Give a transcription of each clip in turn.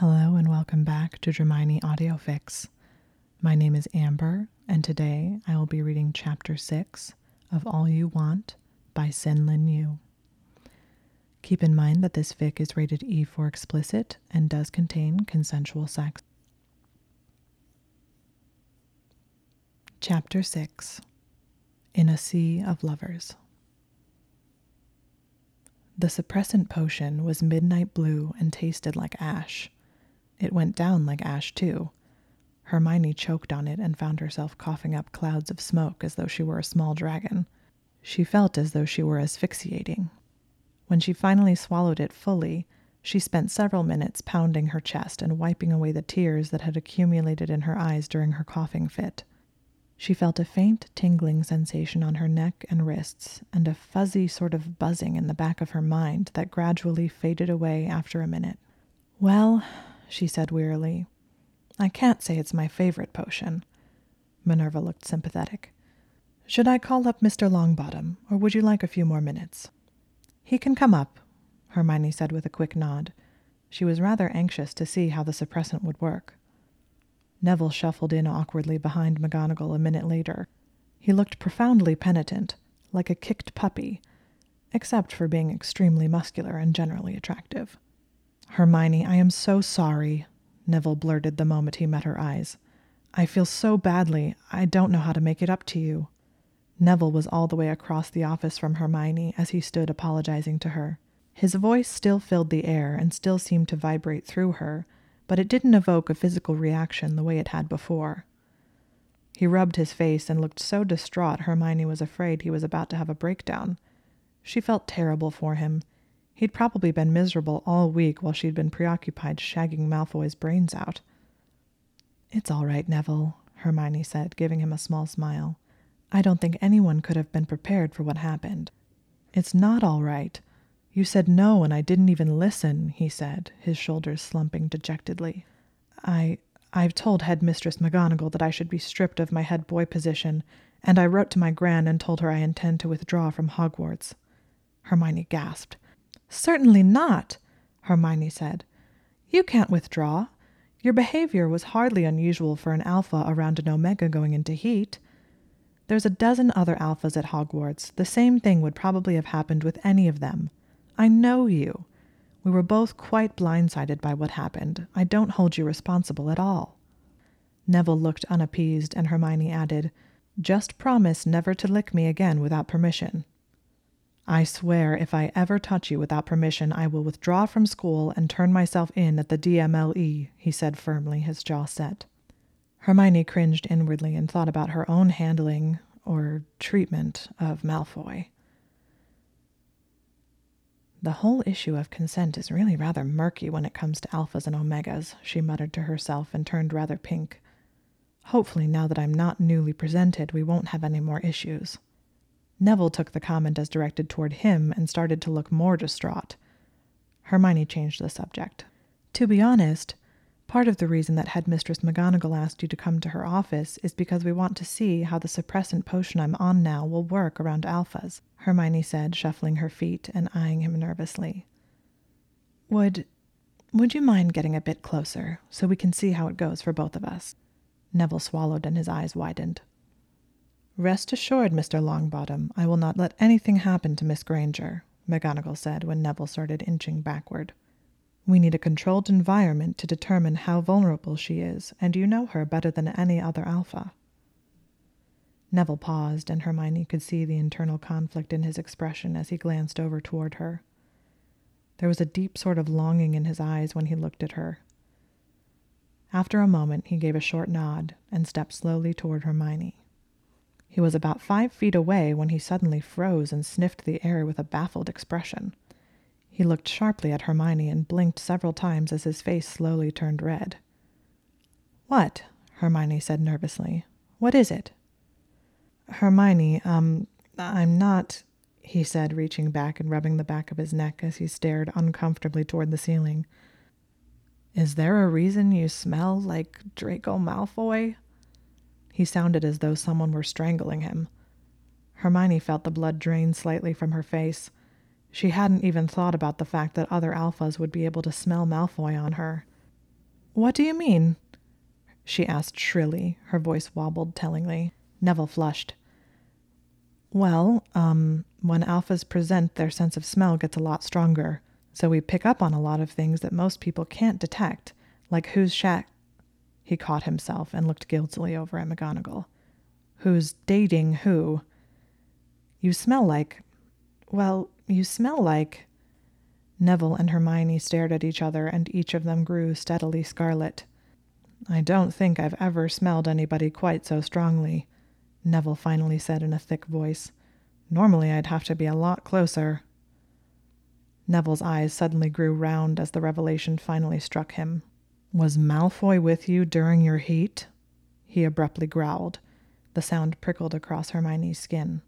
Hello and welcome back to Dramione Audio Fix. My name is Amber, and today I will be reading Chapter 6 of All You Want by SenLinYu. Keep in mind that this fic is rated E for explicit and does contain consensual sex. Chapter 6 In a Sea of Lovers. The suppressant potion was midnight blue and tasted like ash. It went down like ash, too. Hermione choked on it and found herself coughing up clouds of smoke as though she were a small dragon. She felt as though she were asphyxiating. When she finally swallowed it fully, she spent several minutes pounding her chest and wiping away the tears that had accumulated in her eyes during her coughing fit. She felt a faint tingling sensation on her neck and wrists, and a fuzzy sort of buzzing in the back of her mind that gradually faded away after a minute. Well, she said wearily, I can't say it's my favorite potion. Minerva looked sympathetic. Should I call up Mr. Longbottom, or would you like a few more minutes? He can come up, Hermione said with a quick nod. She was rather anxious to see how the suppressant would work. Neville shuffled in awkwardly behind McGonagall a minute later. He looked profoundly penitent, like a kicked puppy, except for being extremely muscular and generally attractive. Hermione, I am so sorry, Neville blurted the moment he met her eyes. I feel so badly, I don't know how to make it up to you. Neville was all the way across the office from Hermione as he stood apologizing to her. His voice still filled the air and still seemed to vibrate through her, but it didn't evoke a physical reaction the way it had before. He rubbed his face and looked so distraught Hermione was afraid he was about to have a breakdown. She felt terrible for him. He'd probably been miserable all week while she'd been preoccupied shagging Malfoy's brains out. It's all right, Neville, Hermione said, giving him a small smile. I don't think anyone could have been prepared for what happened. It's not all right. You said no, and I didn't even listen, he said, his shoulders slumping dejectedly. I. I've told Headmistress McGonagall that I should be stripped of my head boy position, and I wrote to my gran and told her I intend to withdraw from Hogwarts. Hermione gasped. Certainly not, Hermione said. You can't withdraw. Your behavior was hardly unusual for an alpha around an omega going into heat. There's a dozen other alphas at Hogwarts. The same thing would probably have happened with any of them. I know you. We were both quite blindsided by what happened. I don't hold you responsible at all. Neville looked unappeased, and Hermione added, Just promise never to lick me again without permission. I swear if I ever touch you without permission, I will withdraw from school and turn myself in at the DMLE, he said firmly, his jaw set. Hermione cringed inwardly and thought about her own handling, or treatment, of Malfoy. The whole issue of consent is really rather murky when it comes to alphas and omegas, she muttered to herself and turned rather pink. Hopefully, now that I'm not newly presented, we won't have any more issues. Neville took the comment as directed toward him and started to look more distraught. Hermione changed the subject. To be honest, Part of the reason that Headmistress McGonagall asked you to come to her office is because we want to see how the suppressant potion I'm on now will work around alphas, Hermione said, shuffling her feet and eyeing him nervously. Would would you mind getting a bit closer so we can see how it goes for both of us? Neville swallowed and his eyes widened. Rest assured, Mr. Longbottom, I will not let anything happen to Miss Granger, McGonagall said when Neville started inching backward. We need a controlled environment to determine how vulnerable she is, and you know her better than any other alpha. Neville paused, and Hermione could see the internal conflict in his expression as he glanced over toward her. There was a deep sort of longing in his eyes when he looked at her. After a moment, he gave a short nod and stepped slowly toward Hermione. He was about five feet away when he suddenly froze and sniffed the air with a baffled expression. He looked sharply at Hermione and blinked several times as his face slowly turned red. What? Hermione said nervously. What is it? Hermione, um, I'm not, he said, reaching back and rubbing the back of his neck as he stared uncomfortably toward the ceiling. Is there a reason you smell like Draco Malfoy? He sounded as though someone were strangling him. Hermione felt the blood drain slightly from her face. She hadn't even thought about the fact that other alphas would be able to smell Malfoy on her. What do you mean? she asked shrilly. Her voice wobbled tellingly. Neville flushed. Well, um, when alphas present, their sense of smell gets a lot stronger, so we pick up on a lot of things that most people can't detect, like who's shack. He caught himself and looked guiltily over at McGonagall. Who's dating who? You smell like. Well, you smell like. Neville and Hermione stared at each other, and each of them grew steadily scarlet. I don't think I've ever smelled anybody quite so strongly. Neville finally said in a thick voice. Normally I'd have to be a lot closer. Neville's eyes suddenly grew round as the revelation finally struck him. Was Malfoy with you during your heat? He abruptly growled. The sound prickled across Hermione's skin.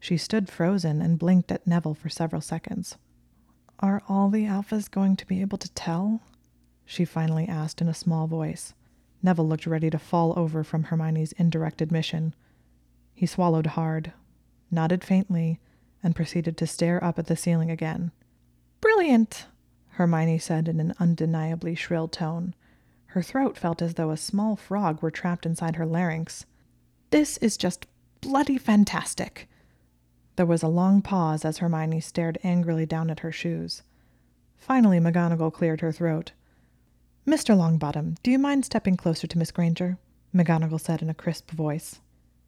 She stood frozen and blinked at Neville for several seconds. Are all the alphas going to be able to tell? She finally asked in a small voice. Neville looked ready to fall over from Hermione's indirect admission. He swallowed hard, nodded faintly, and proceeded to stare up at the ceiling again. Brilliant, Hermione said in an undeniably shrill tone. Her throat felt as though a small frog were trapped inside her larynx. This is just bloody fantastic. There was a long pause as Hermione stared angrily down at her shoes. Finally, McGonagall cleared her throat. Mr. Longbottom, do you mind stepping closer to Miss Granger? McGonagall said in a crisp voice.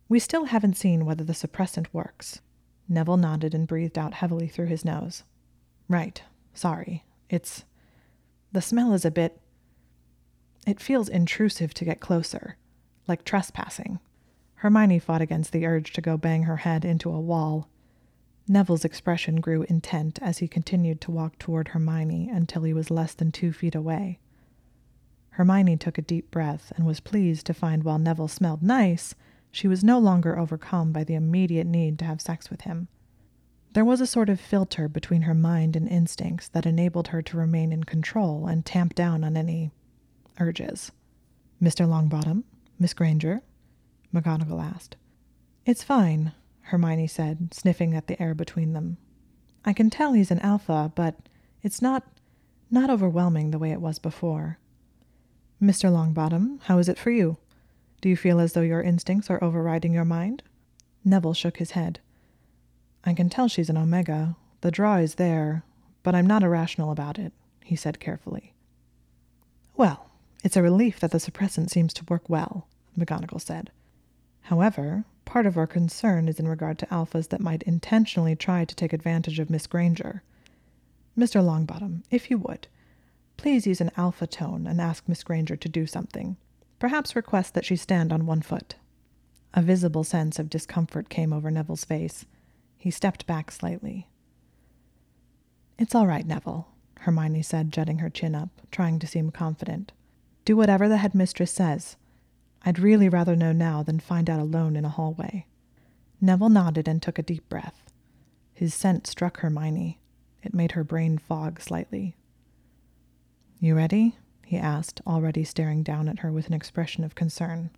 We still haven't seen whether the suppressant works. Neville nodded and breathed out heavily through his nose. Right. Sorry. It's. The smell is a bit. It feels intrusive to get closer, like trespassing. Hermione fought against the urge to go bang her head into a wall. Neville's expression grew intent as he continued to walk toward Hermione until he was less than two feet away. Hermione took a deep breath and was pleased to find while Neville smelled nice, she was no longer overcome by the immediate need to have sex with him. There was a sort of filter between her mind and instincts that enabled her to remain in control and tamp down on any urges. Mr. Longbottom? Miss Granger? McGonagall asked. It's fine, Hermione said, sniffing at the air between them. I can tell he's an alpha, but it's not not overwhelming the way it was before. Mr. Longbottom, how is it for you? Do you feel as though your instincts are overriding your mind? Neville shook his head. I can tell she's an Omega. The draw is there, but I'm not irrational about it, he said carefully. Well, it's a relief that the suppressant seems to work well, McGonagall said. However, part of our concern is in regard to alphas that might intentionally try to take advantage of Miss Granger. Mr. Longbottom, if you would, Please use an alpha tone and ask Miss Granger to do something. Perhaps request that she stand on one foot. A visible sense of discomfort came over Neville's face. He stepped back slightly. It's all right, Neville, Hermione said, jutting her chin up, trying to seem confident. Do whatever the headmistress says. I'd really rather know now than find out alone in a hallway. Neville nodded and took a deep breath. His scent struck Hermione. It made her brain fog slightly. You ready? he asked, already staring down at her with an expression of concern.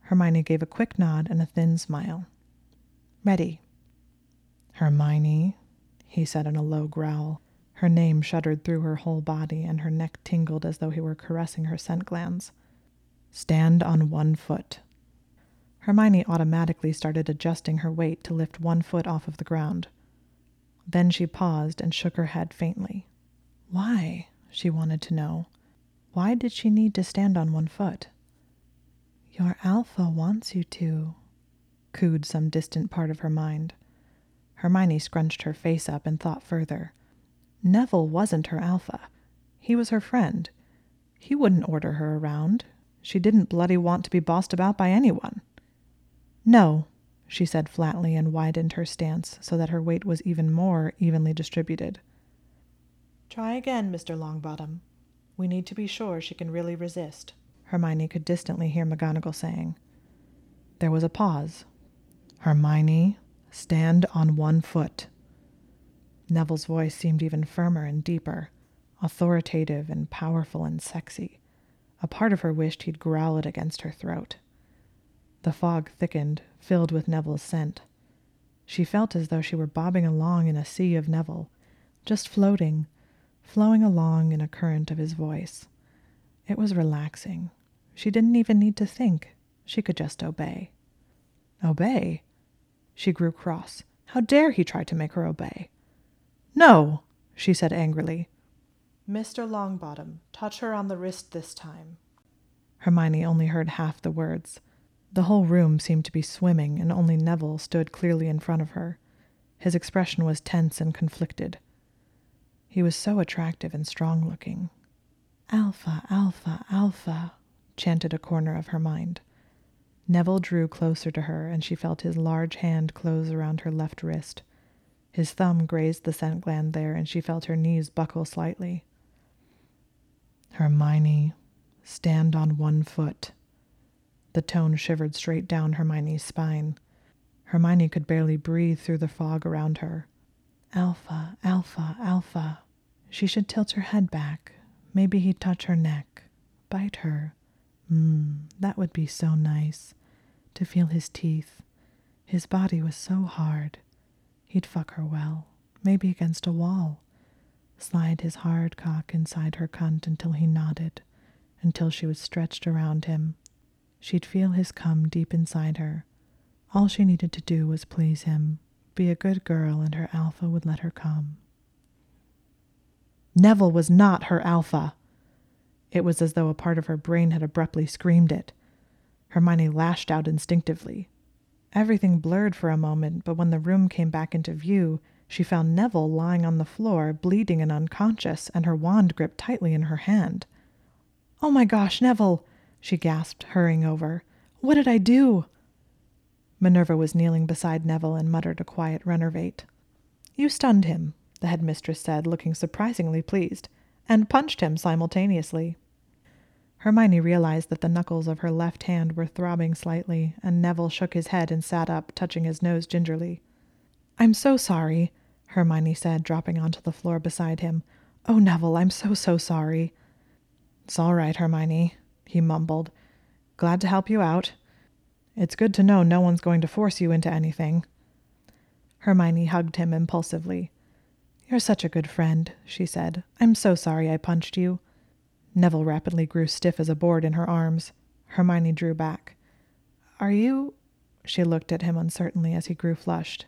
Hermione gave a quick nod and a thin smile. Ready. Hermione, he said in a low growl. Her name shuddered through her whole body, and her neck tingled as though he were caressing her scent glands. Stand on one foot. Hermione automatically started adjusting her weight to lift one foot off of the ground. Then she paused and shook her head faintly. Why? she wanted to know. Why did she need to stand on one foot? Your alpha wants you to, cooed some distant part of her mind. Hermione scrunched her face up and thought further. Neville wasn't her alpha. He was her friend. He wouldn't order her around. She didn't bloody want to be bossed about by anyone. No, she said flatly and widened her stance so that her weight was even more evenly distributed. Try again, Mr. Longbottom. We need to be sure she can really resist, Hermione could distantly hear McGonagall saying. There was a pause. Hermione, stand on one foot. Neville's voice seemed even firmer and deeper, authoritative and powerful and sexy. A part of her wished he'd growl it against her throat. The fog thickened, filled with Neville's scent. She felt as though she were bobbing along in a sea of Neville, just floating, flowing along in a current of his voice. It was relaxing. She didn't even need to think. She could just obey. Obey? She grew cross. How dare he try to make her obey? No, she said angrily. Mr. Longbottom, touch her on the wrist this time. Hermione only heard half the words. The whole room seemed to be swimming, and only Neville stood clearly in front of her. His expression was tense and conflicted. He was so attractive and strong looking. Alpha, Alpha, Alpha, chanted a corner of her mind. Neville drew closer to her, and she felt his large hand close around her left wrist. His thumb grazed the scent gland there, and she felt her knees buckle slightly. Hermione, stand on one foot. The tone shivered straight down Hermione's spine. Hermione could barely breathe through the fog around her. Alpha, Alpha, Alpha. She should tilt her head back. Maybe he'd touch her neck, bite her. Mmm, that would be so nice. To feel his teeth. His body was so hard. He'd fuck her well, maybe against a wall. Slide his hard cock inside her cunt until he nodded, until she was stretched around him. She'd feel his cum deep inside her. All she needed to do was please him, be a good girl, and her alpha would let her come. Neville was not her alpha. It was as though a part of her brain had abruptly screamed it. Hermione lashed out instinctively. Everything blurred for a moment, but when the room came back into view, she found Neville lying on the floor, bleeding and unconscious, and her wand gripped tightly in her hand. Oh my gosh, Neville! she gasped, hurrying over. What did I do? Minerva was kneeling beside Neville and muttered a quiet rennervate. You stunned him, the headmistress said, looking surprisingly pleased, and punched him simultaneously. Hermione realized that the knuckles of her left hand were throbbing slightly, and Neville shook his head and sat up, touching his nose gingerly. I'm so sorry, Hermione said, dropping onto the floor beside him. Oh, Neville, I'm so, so sorry. It's all right, Hermione, he mumbled. Glad to help you out. It's good to know no one's going to force you into anything. Hermione hugged him impulsively. You're such a good friend, she said. I'm so sorry I punched you. Neville rapidly grew stiff as a board in her arms. Hermione drew back. Are you? She looked at him uncertainly as he grew flushed.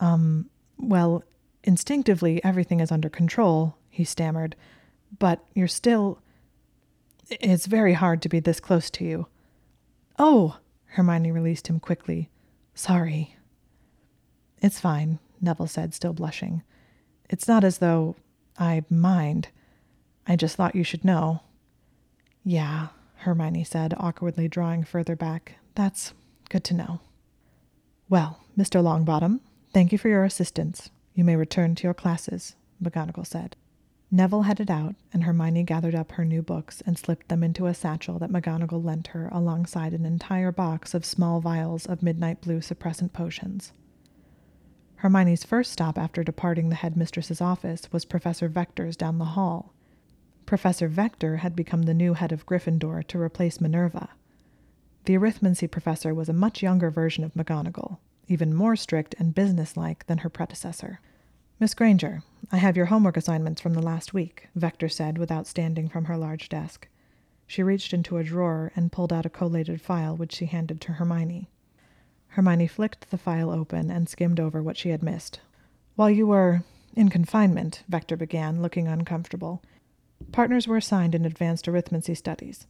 Um, well, instinctively everything is under control, he stammered. But you're still. It's very hard to be this close to you. Oh! Hermione released him quickly. Sorry. It's fine, Neville said, still blushing. It's not as though I mind. I just thought you should know. Yeah, Hermione said, awkwardly drawing further back. That's good to know. Well, Mr. Longbottom, thank you for your assistance. You may return to your classes, McGonagall said. Neville headed out, and Hermione gathered up her new books and slipped them into a satchel that McGonagall lent her alongside an entire box of small vials of midnight blue suppressant potions. Hermione's first stop after departing the headmistress's office was Professor Vector's down the hall. Professor Vector had become the new head of Gryffindor to replace Minerva. The arithmancy professor was a much younger version of McGonagall, even more strict and businesslike than her predecessor. Miss Granger, I have your homework assignments from the last week, Vector said without standing from her large desk. She reached into a drawer and pulled out a collated file which she handed to Hermione. Hermione flicked the file open and skimmed over what she had missed. While you were in confinement, Vector began, looking uncomfortable, partners were assigned in advanced arithmancy studies.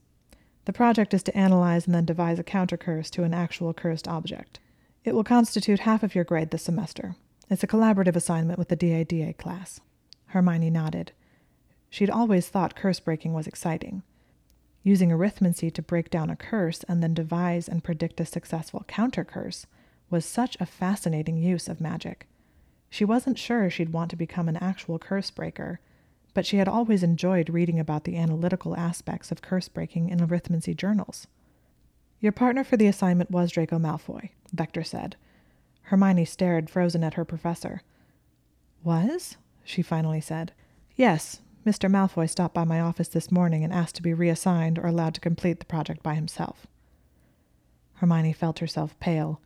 The project is to analyze and then devise a counter curse to an actual cursed object. It will constitute half of your grade this semester. It's a collaborative assignment with the DADA class. Hermione nodded. She'd always thought curse breaking was exciting. Using arithmancy to break down a curse and then devise and predict a successful counter curse was such a fascinating use of magic. She wasn't sure she'd want to become an actual curse breaker, but she had always enjoyed reading about the analytical aspects of curse breaking in arithmancy journals. Your partner for the assignment was Draco Malfoy, Vector said. Hermione stared frozen at her professor. Was? she finally said. Yes, Mr. Malfoy stopped by my office this morning and asked to be reassigned or allowed to complete the project by himself. Hermione felt herself pale.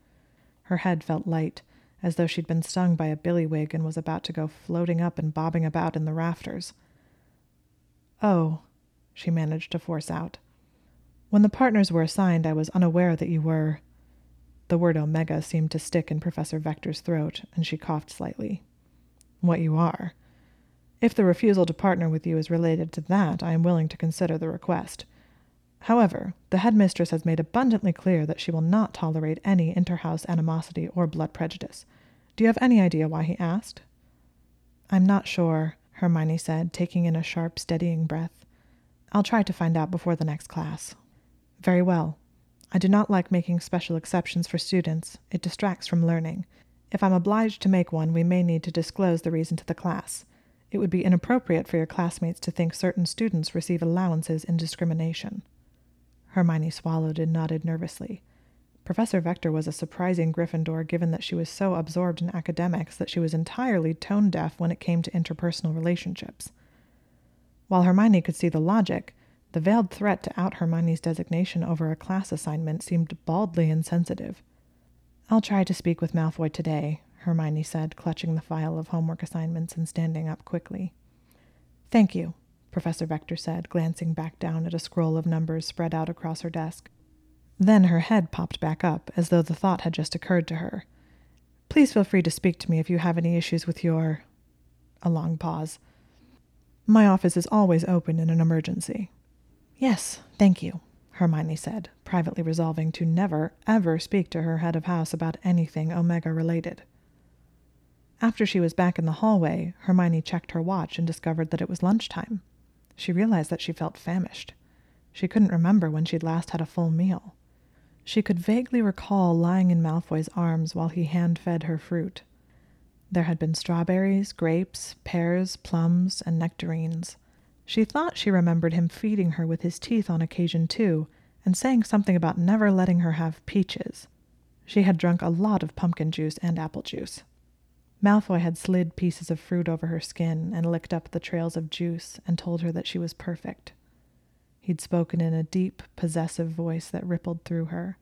Her head felt light, as though she'd been stung by a billywig and was about to go floating up and bobbing about in the rafters. Oh, she managed to force out. When the partners were assigned, I was unaware that you were. The word omega seemed to stick in Professor Vector's throat, and she coughed slightly. What you are. If the refusal to partner with you is related to that, I am willing to consider the request. However, the headmistress has made abundantly clear that she will not tolerate any interhouse animosity or blood prejudice. Do you have any idea why he asked? I'm not sure, Hermione said, taking in a sharp, steadying breath. I'll try to find out before the next class. Very well. I do not like making special exceptions for students. It distracts from learning. If I'm obliged to make one, we may need to disclose the reason to the class. It would be inappropriate for your classmates to think certain students receive allowances in discrimination. Hermione swallowed and nodded nervously. Professor Vector was a surprising Gryffindor given that she was so absorbed in academics that she was entirely tone deaf when it came to interpersonal relationships. While Hermione could see the logic, the veiled threat to out Hermione's designation over a class assignment seemed baldly insensitive. I'll try to speak with Malfoy today, Hermione said, clutching the file of homework assignments and standing up quickly. Thank you, Professor Vector said, glancing back down at a scroll of numbers spread out across her desk. Then her head popped back up, as though the thought had just occurred to her. Please feel free to speak to me if you have any issues with your. A long pause. My office is always open in an emergency. Yes, thank you, Hermione said, privately resolving to never, ever speak to her head of house about anything Omega related. After she was back in the hallway, Hermione checked her watch and discovered that it was lunchtime. She realized that she felt famished. She couldn't remember when she'd last had a full meal. She could vaguely recall lying in Malfoy's arms while he hand fed her fruit. There had been strawberries, grapes, pears, plums, and nectarines. She thought she remembered him feeding her with his teeth on occasion, too, and saying something about never letting her have peaches. She had drunk a lot of pumpkin juice and apple juice. Malfoy had slid pieces of fruit over her skin and licked up the trails of juice and told her that she was perfect. He'd spoken in a deep, possessive voice that rippled through her.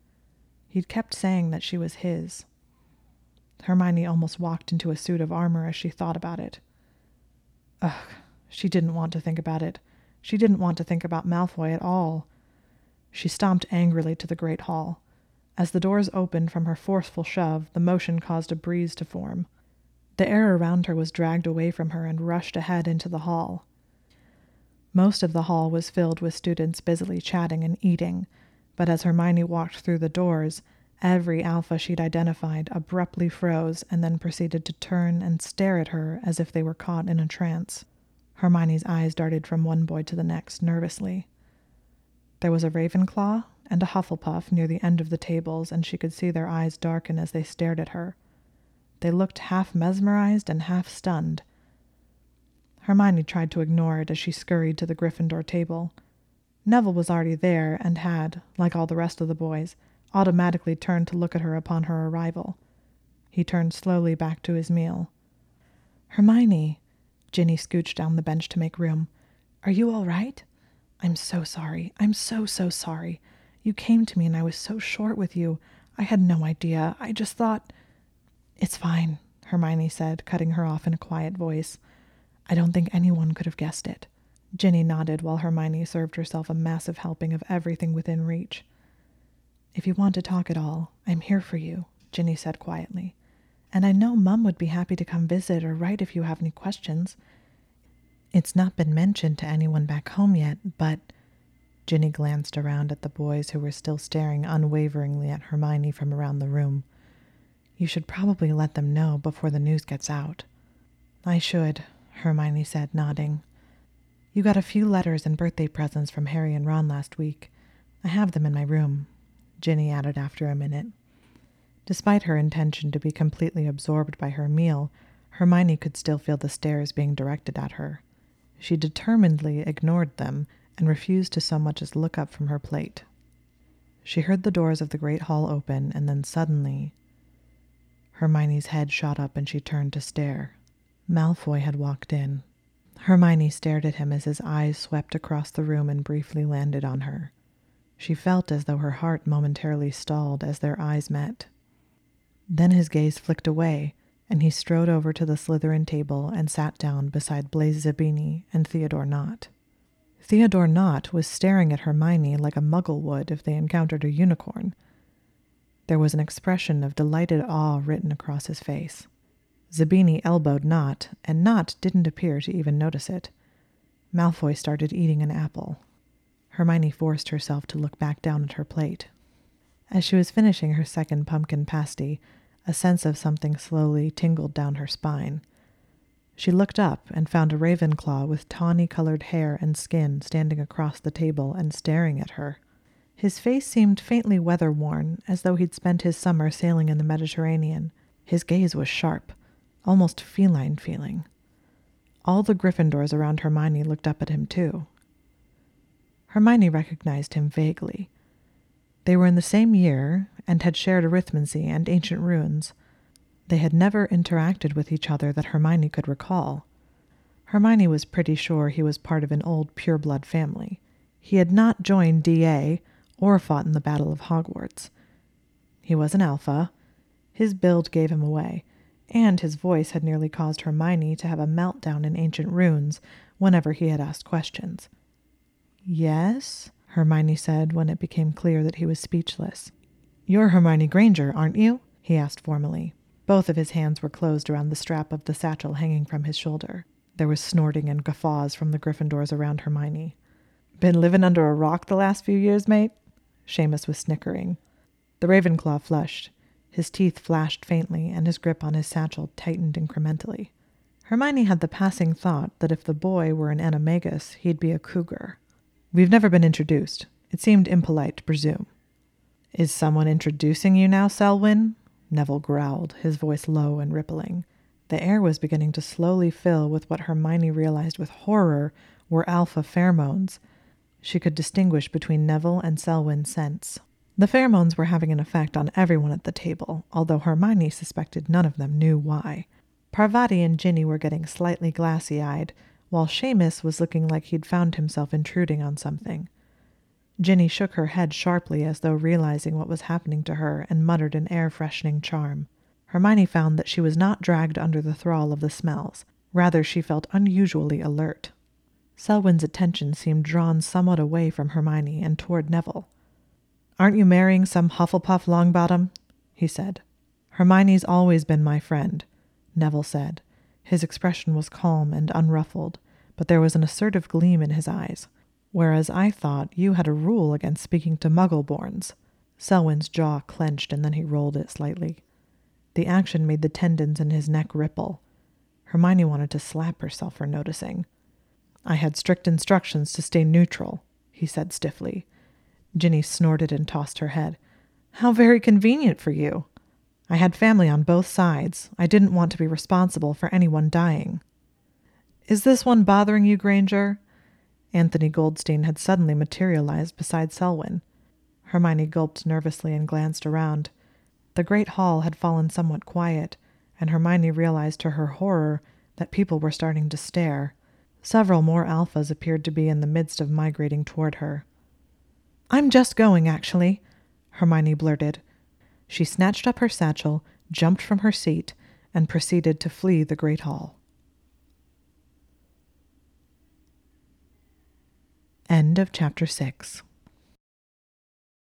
He'd kept saying that she was his. Hermione almost walked into a suit of armor as she thought about it. Ugh, she didn't want to think about it. She didn't want to think about Malfoy at all. She stomped angrily to the great hall. As the doors opened from her forceful shove, the motion caused a breeze to form. The air around her was dragged away from her and rushed ahead into the hall. Most of the hall was filled with students busily chatting and eating, but as Hermione walked through the doors, every alpha she'd identified abruptly froze and then proceeded to turn and stare at her as if they were caught in a trance. Hermione's eyes darted from one boy to the next nervously. There was a Ravenclaw and a Hufflepuff near the end of the tables, and she could see their eyes darken as they stared at her. They looked half mesmerized and half stunned. Hermione tried to ignore it as she scurried to the Gryffindor table. Neville was already there and had, like all the rest of the boys, automatically turned to look at her upon her arrival. He turned slowly back to his meal. Hermione, Ginny scooched down the bench to make room. Are you all right? I'm so sorry. I'm so, so sorry. You came to me and I was so short with you. I had no idea. I just thought. It's fine, Hermione said, cutting her off in a quiet voice. I don't think anyone could have guessed it. Ginny nodded while Hermione served herself a massive helping of everything within reach. If you want to talk at all, I'm here for you, Ginny said quietly. And I know Mum would be happy to come visit or write if you have any questions. It's not been mentioned to anyone back home yet, but. Ginny glanced around at the boys who were still staring unwaveringly at Hermione from around the room. You should probably let them know before the news gets out. I should, Hermione said, nodding. You got a few letters and birthday presents from Harry and Ron last week. I have them in my room, Ginny added after a minute. Despite her intention to be completely absorbed by her meal, Hermione could still feel the stares being directed at her. She determinedly ignored them and refused to so much as look up from her plate. She heard the doors of the great hall open, and then suddenly Hermione's head shot up and she turned to stare. Malfoy had walked in. Hermione stared at him as his eyes swept across the room and briefly landed on her. She felt as though her heart momentarily stalled as their eyes met. Then his gaze flicked away, and he strode over to the Slytherin table and sat down beside Blaise Zabini and Theodore Nott. Theodore Nott was staring at Hermione like a muggle would if they encountered a unicorn. There was an expression of delighted awe written across his face. Zabini elbowed Nott, and Nott didn't appear to even notice it. Malfoy started eating an apple. Hermione forced herself to look back down at her plate. As she was finishing her second pumpkin pasty, a sense of something slowly tingled down her spine. She looked up and found a Ravenclaw with tawny colored hair and skin standing across the table and staring at her. His face seemed faintly weather worn, as though he'd spent his summer sailing in the Mediterranean. His gaze was sharp, almost feline feeling. All the Gryffindors around Hermione looked up at him, too. Hermione recognized him vaguely. They were in the same year and had shared arithmancy and ancient runes. They had never interacted with each other that Hermione could recall. Hermione was pretty sure he was part of an old pureblood family. He had not joined DA or fought in the Battle of Hogwarts. He was an alpha. His build gave him away, and his voice had nearly caused Hermione to have a meltdown in ancient runes whenever he had asked questions. Yes, Hermione said when it became clear that he was speechless. You're Hermione Granger, aren't you? he asked formally. Both of his hands were closed around the strap of the satchel hanging from his shoulder. There was snorting and guffaws from the Gryffindors around Hermione. Been living under a rock the last few years, mate? Seamus was snickering. The Ravenclaw flushed. His teeth flashed faintly, and his grip on his satchel tightened incrementally. Hermione had the passing thought that if the boy were an animagus, he'd be a cougar. We've never been introduced. It seemed impolite to presume. Is someone introducing you now, Selwyn? Neville growled, his voice low and rippling. The air was beginning to slowly fill with what Hermione realized with horror were alpha pheromones. She could distinguish between Neville and Selwyn's scents. The pheromones were having an effect on everyone at the table, although Hermione suspected none of them knew why. Parvati and Ginny were getting slightly glassy eyed, while Seamus was looking like he'd found himself intruding on something. Ginny shook her head sharply as though realizing what was happening to her and muttered an air freshening charm. Hermione found that she was not dragged under the thrall of the smells. Rather, she felt unusually alert. Selwyn's attention seemed drawn somewhat away from Hermione and toward Neville. Aren't you marrying some Hufflepuff Longbottom? he said. Hermione's always been my friend, Neville said. His expression was calm and unruffled, but there was an assertive gleam in his eyes. Whereas I thought you had a rule against speaking to Muggleborns. Selwyn's jaw clenched and then he rolled it slightly. The action made the tendons in his neck ripple. Hermione wanted to slap herself for noticing. I had strict instructions to stay neutral, he said stiffly. Ginny snorted and tossed her head. How very convenient for you. I had family on both sides. I didn't want to be responsible for anyone dying. Is this one bothering you, Granger? Anthony Goldstein had suddenly materialized beside Selwyn. Hermione gulped nervously and glanced around. The great hall had fallen somewhat quiet, and Hermione realized to her horror that people were starting to stare. Several more alphas appeared to be in the midst of migrating toward her. I'm just going, actually, Hermione blurted. She snatched up her satchel, jumped from her seat, and proceeded to flee the great hall. End of chapter 6.